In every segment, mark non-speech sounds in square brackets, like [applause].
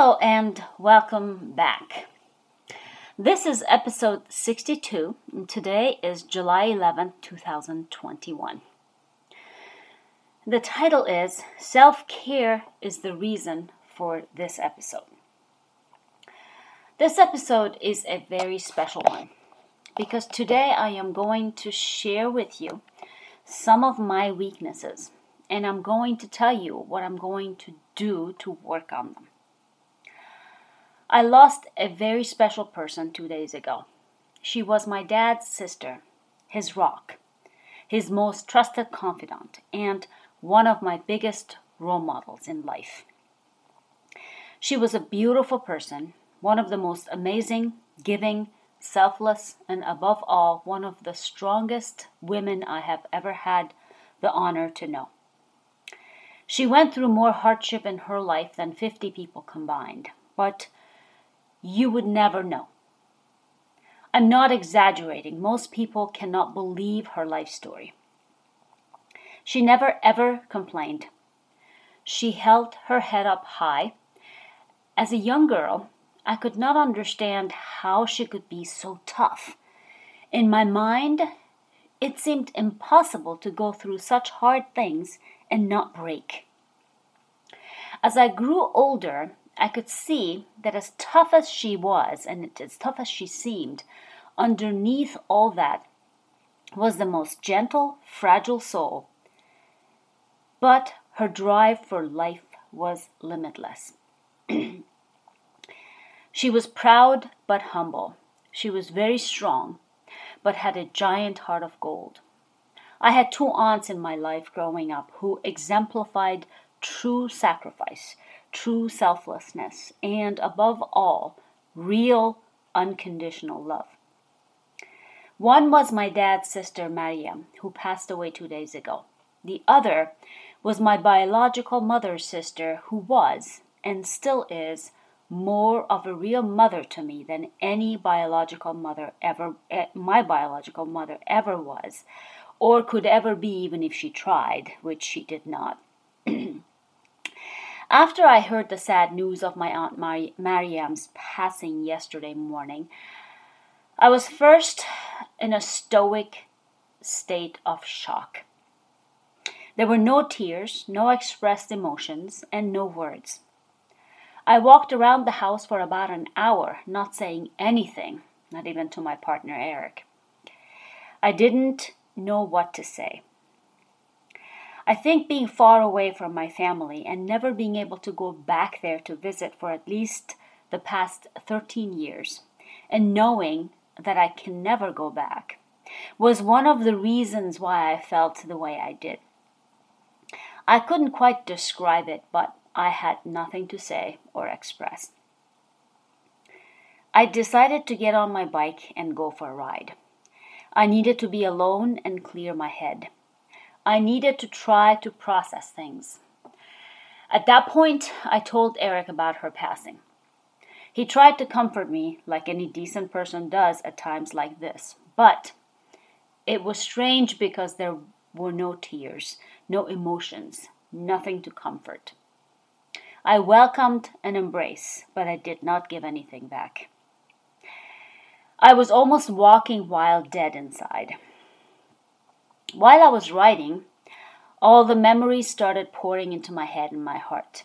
Hello and welcome back. This is episode 62, and today is July 11th, 2021. The title is Self Care is the Reason for this episode. This episode is a very special one because today I am going to share with you some of my weaknesses and I'm going to tell you what I'm going to do to work on them. I lost a very special person two days ago. She was my dad's sister, his rock, his most trusted confidant, and one of my biggest role models in life. She was a beautiful person, one of the most amazing, giving, selfless, and above all, one of the strongest women I have ever had the honor to know. She went through more hardship in her life than 50 people combined, but you would never know. I'm not exaggerating. Most people cannot believe her life story. She never ever complained. She held her head up high. As a young girl, I could not understand how she could be so tough. In my mind, it seemed impossible to go through such hard things and not break. As I grew older, I could see that as tough as she was and as tough as she seemed, underneath all that was the most gentle, fragile soul. But her drive for life was limitless. [clears throat] she was proud but humble. She was very strong, but had a giant heart of gold. I had two aunts in my life growing up who exemplified true sacrifice true selflessness, and above all, real unconditional love. One was my dad's sister, Mariam, who passed away two days ago. The other was my biological mother's sister, who was, and still is, more of a real mother to me than any biological mother ever, eh, my biological mother ever was, or could ever be even if she tried, which she did not. [clears throat] After I heard the sad news of my Aunt Mar- Mariam's passing yesterday morning, I was first in a stoic state of shock. There were no tears, no expressed emotions, and no words. I walked around the house for about an hour, not saying anything, not even to my partner Eric. I didn't know what to say. I think being far away from my family and never being able to go back there to visit for at least the past 13 years, and knowing that I can never go back, was one of the reasons why I felt the way I did. I couldn't quite describe it, but I had nothing to say or express. I decided to get on my bike and go for a ride. I needed to be alone and clear my head. I needed to try to process things. At that point, I told Eric about her passing. He tried to comfort me, like any decent person does at times like this, but it was strange because there were no tears, no emotions, nothing to comfort. I welcomed an embrace, but I did not give anything back. I was almost walking while dead inside. While I was writing, all the memories started pouring into my head and my heart.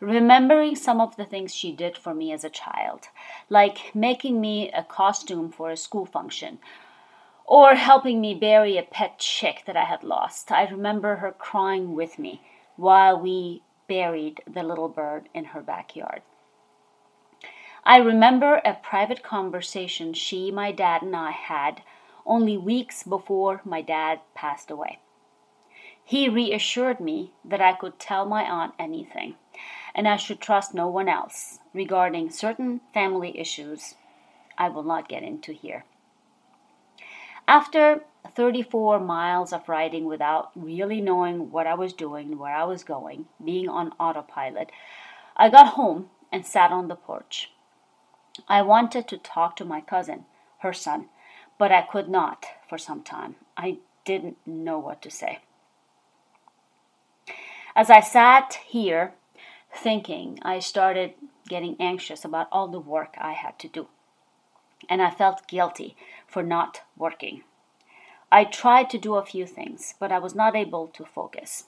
Remembering some of the things she did for me as a child, like making me a costume for a school function, or helping me bury a pet chick that I had lost. I remember her crying with me while we buried the little bird in her backyard. I remember a private conversation she, my dad, and I had only weeks before my dad passed away. He reassured me that I could tell my aunt anything, and I should trust no one else regarding certain family issues I will not get into here. After 34 miles of riding without really knowing what I was doing, where I was going, being on autopilot, I got home and sat on the porch. I wanted to talk to my cousin, her son, but I could not for some time. I didn't know what to say. As I sat here thinking, I started getting anxious about all the work I had to do. And I felt guilty for not working. I tried to do a few things, but I was not able to focus.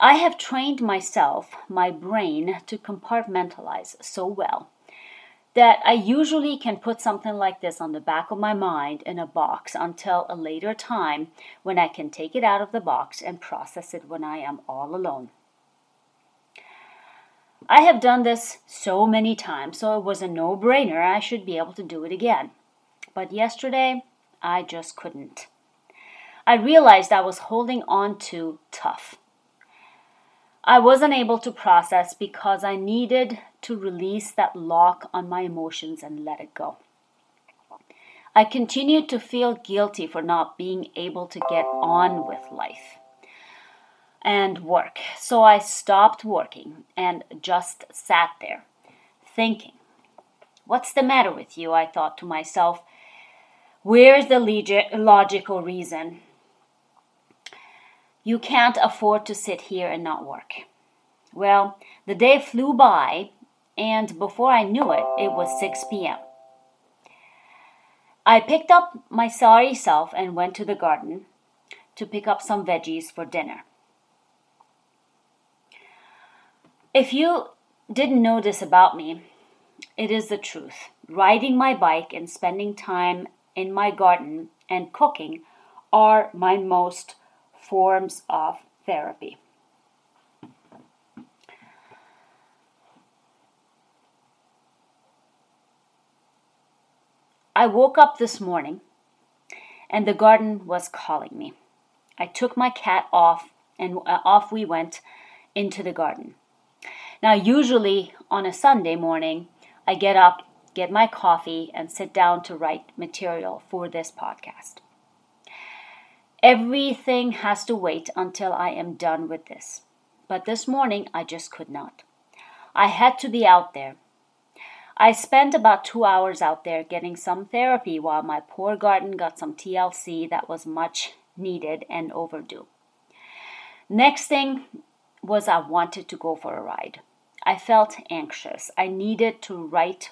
I have trained myself, my brain, to compartmentalize so well that I usually can put something like this on the back of my mind in a box until a later time when I can take it out of the box and process it when I am all alone. I have done this so many times, so it was a no brainer I should be able to do it again. But yesterday, I just couldn't. I realized I was holding on too tough. I wasn't able to process because I needed to release that lock on my emotions and let it go. I continued to feel guilty for not being able to get on with life and work. So I stopped working and just sat there thinking, What's the matter with you? I thought to myself. Where's the logical reason? You can't afford to sit here and not work. Well, the day flew by, and before I knew it, it was 6 p.m. I picked up my sorry self and went to the garden to pick up some veggies for dinner. If you didn't know this about me, it is the truth. Riding my bike and spending time in my garden and cooking are my most forms of therapy. I woke up this morning and the garden was calling me. I took my cat off and uh, off we went into the garden. Now, usually on a Sunday morning, I get up, get my coffee, and sit down to write material for this podcast. Everything has to wait until I am done with this. But this morning I just could not. I had to be out there. I spent about two hours out there getting some therapy while my poor garden got some TLC that was much needed and overdue. Next thing was I wanted to go for a ride. I felt anxious. I needed to write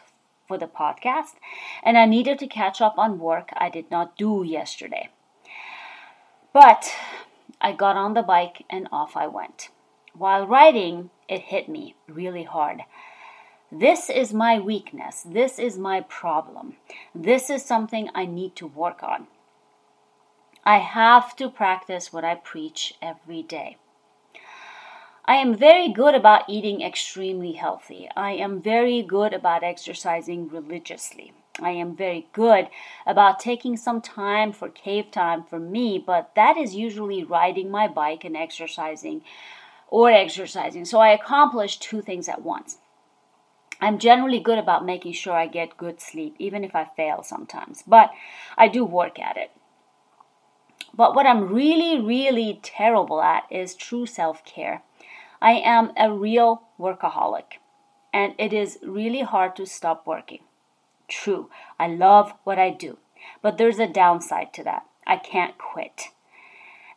for the podcast and I needed to catch up on work I did not do yesterday. But I got on the bike and off I went. While riding, it hit me really hard. This is my weakness. This is my problem. This is something I need to work on. I have to practice what I preach every day. I am very good about eating extremely healthy. I am very good about exercising religiously. I am very good about taking some time for cave time for me, but that is usually riding my bike and exercising or exercising. So I accomplish two things at once. I'm generally good about making sure I get good sleep, even if I fail sometimes, but I do work at it. But what I'm really, really terrible at is true self care. I am a real workaholic, and it is really hard to stop working. True, I love what I do, but there's a downside to that. I can't quit.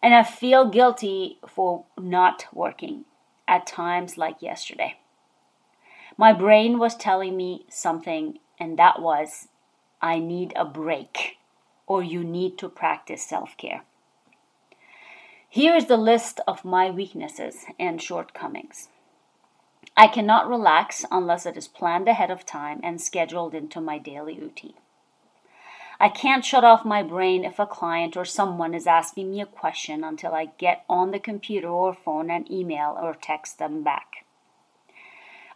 And I feel guilty for not working at times like yesterday. My brain was telling me something, and that was I need a break, or you need to practice self care. Here is the list of my weaknesses and shortcomings. I cannot relax unless it is planned ahead of time and scheduled into my daily routine. I can't shut off my brain if a client or someone is asking me a question until I get on the computer or phone and email or text them back.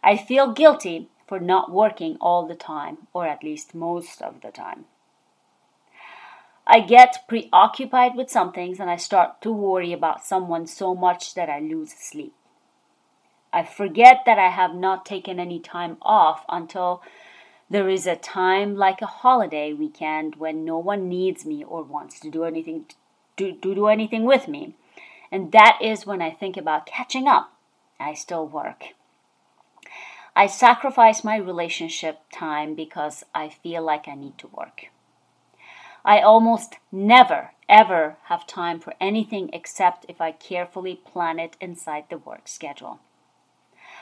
I feel guilty for not working all the time, or at least most of the time. I get preoccupied with some things and I start to worry about someone so much that I lose sleep. I forget that I have not taken any time off until there is a time like a holiday weekend when no one needs me or wants to do anything to, to do anything with me. And that is when I think about catching up. I still work. I sacrifice my relationship time because I feel like I need to work. I almost never, ever have time for anything except if I carefully plan it inside the work schedule.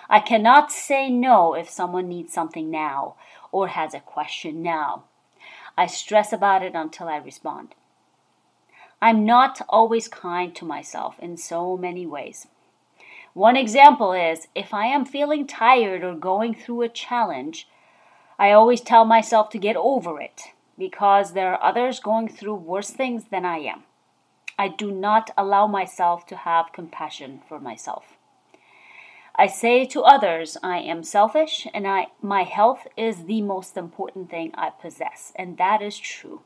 I cannot say no if someone needs something now or has a question now. I stress about it until I respond. I'm not always kind to myself in so many ways. One example is if I am feeling tired or going through a challenge, I always tell myself to get over it because there are others going through worse things than I am. I do not allow myself to have compassion for myself. I say to others, I am selfish and I, my health is the most important thing I possess, and that is true.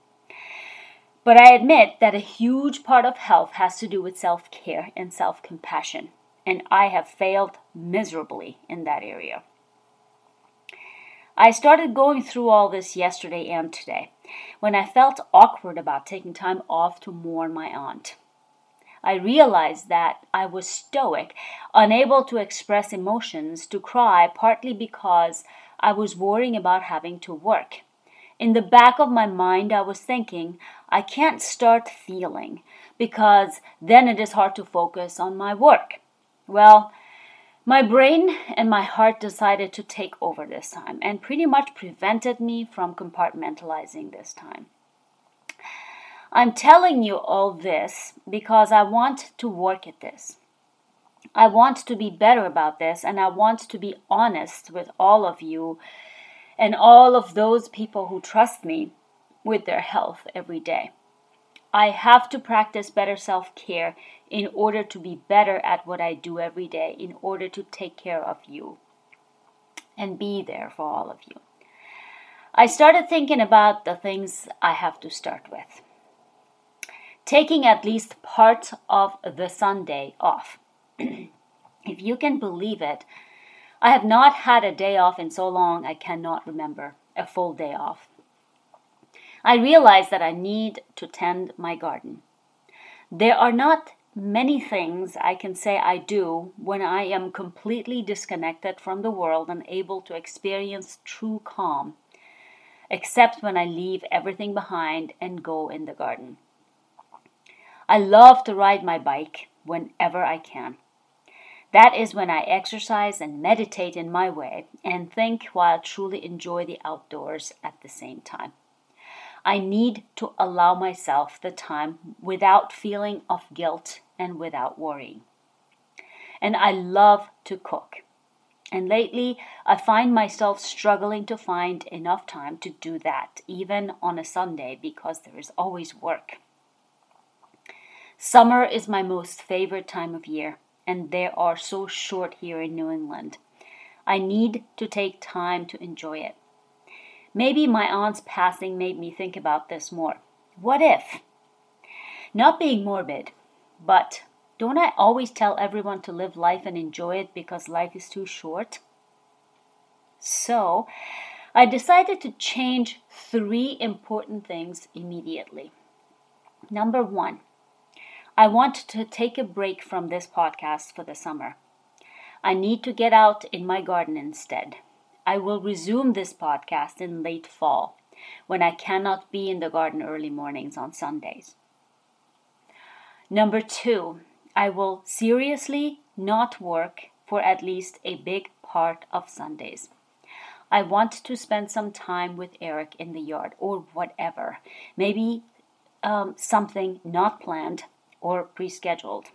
But I admit that a huge part of health has to do with self care and self compassion, and I have failed miserably in that area. I started going through all this yesterday and today when I felt awkward about taking time off to mourn my aunt. I realized that I was stoic, unable to express emotions, to cry, partly because I was worrying about having to work. In the back of my mind, I was thinking, I can't start feeling because then it is hard to focus on my work. Well, my brain and my heart decided to take over this time and pretty much prevented me from compartmentalizing this time. I'm telling you all this because I want to work at this. I want to be better about this, and I want to be honest with all of you and all of those people who trust me with their health every day. I have to practice better self care in order to be better at what I do every day, in order to take care of you and be there for all of you. I started thinking about the things I have to start with taking at least part of the Sunday off. [clears throat] if you can believe it, I have not had a day off in so long I cannot remember a full day off. I realize that I need to tend my garden. There are not many things I can say I do when I am completely disconnected from the world and able to experience true calm, except when I leave everything behind and go in the garden. I love to ride my bike whenever I can. That is when I exercise and meditate in my way and think while truly enjoy the outdoors at the same time. I need to allow myself the time without feeling of guilt and without worrying. And I love to cook. And lately, I find myself struggling to find enough time to do that, even on a Sunday, because there is always work. Summer is my most favorite time of year, and they are so short here in New England. I need to take time to enjoy it. Maybe my aunt's passing made me think about this more. What if? Not being morbid, but don't I always tell everyone to live life and enjoy it because life is too short? So, I decided to change three important things immediately. Number one, I want to take a break from this podcast for the summer. I need to get out in my garden instead. I will resume this podcast in late fall when I cannot be in the garden early mornings on Sundays. Number two, I will seriously not work for at least a big part of Sundays. I want to spend some time with Eric in the yard or whatever. Maybe um, something not planned or pre scheduled.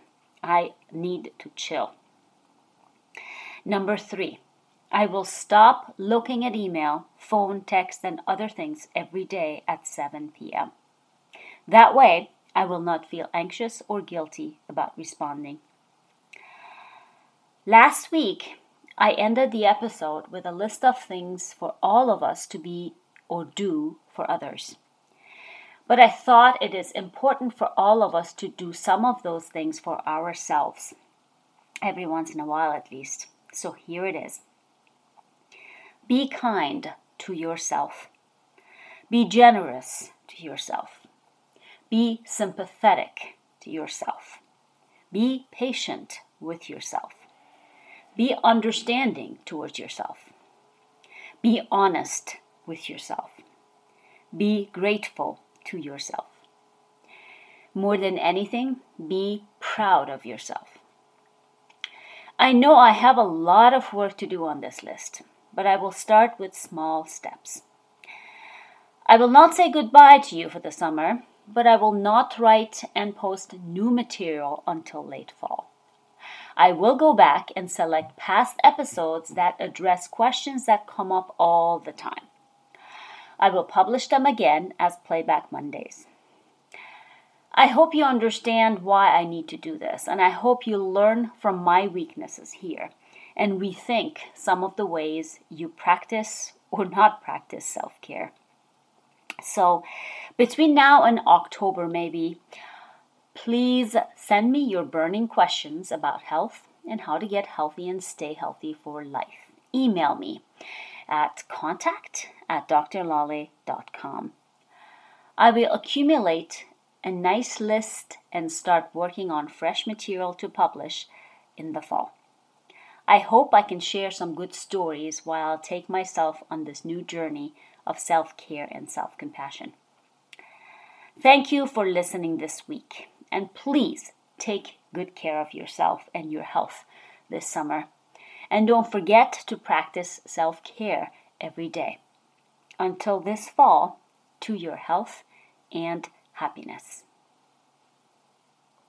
I need to chill. Number three, I will stop looking at email, phone, text, and other things every day at 7 p.m. That way, I will not feel anxious or guilty about responding. Last week, I ended the episode with a list of things for all of us to be or do for others. But I thought it is important for all of us to do some of those things for ourselves, every once in a while at least. So here it is Be kind to yourself, be generous to yourself, be sympathetic to yourself, be patient with yourself, be understanding towards yourself, be honest with yourself, be grateful to yourself. More than anything, be proud of yourself. I know I have a lot of work to do on this list, but I will start with small steps. I will not say goodbye to you for the summer, but I will not write and post new material until late fall. I will go back and select past episodes that address questions that come up all the time. I will publish them again as Playback Mondays. I hope you understand why I need to do this, and I hope you learn from my weaknesses here and rethink some of the ways you practice or not practice self care. So, between now and October, maybe, please send me your burning questions about health and how to get healthy and stay healthy for life. Email me at contact at drlale.com. I will accumulate a nice list and start working on fresh material to publish in the fall. I hope I can share some good stories while I take myself on this new journey of self care and self compassion. Thank you for listening this week, and please take good care of yourself and your health this summer. And don't forget to practice self care every day. Until this fall, to your health and happiness.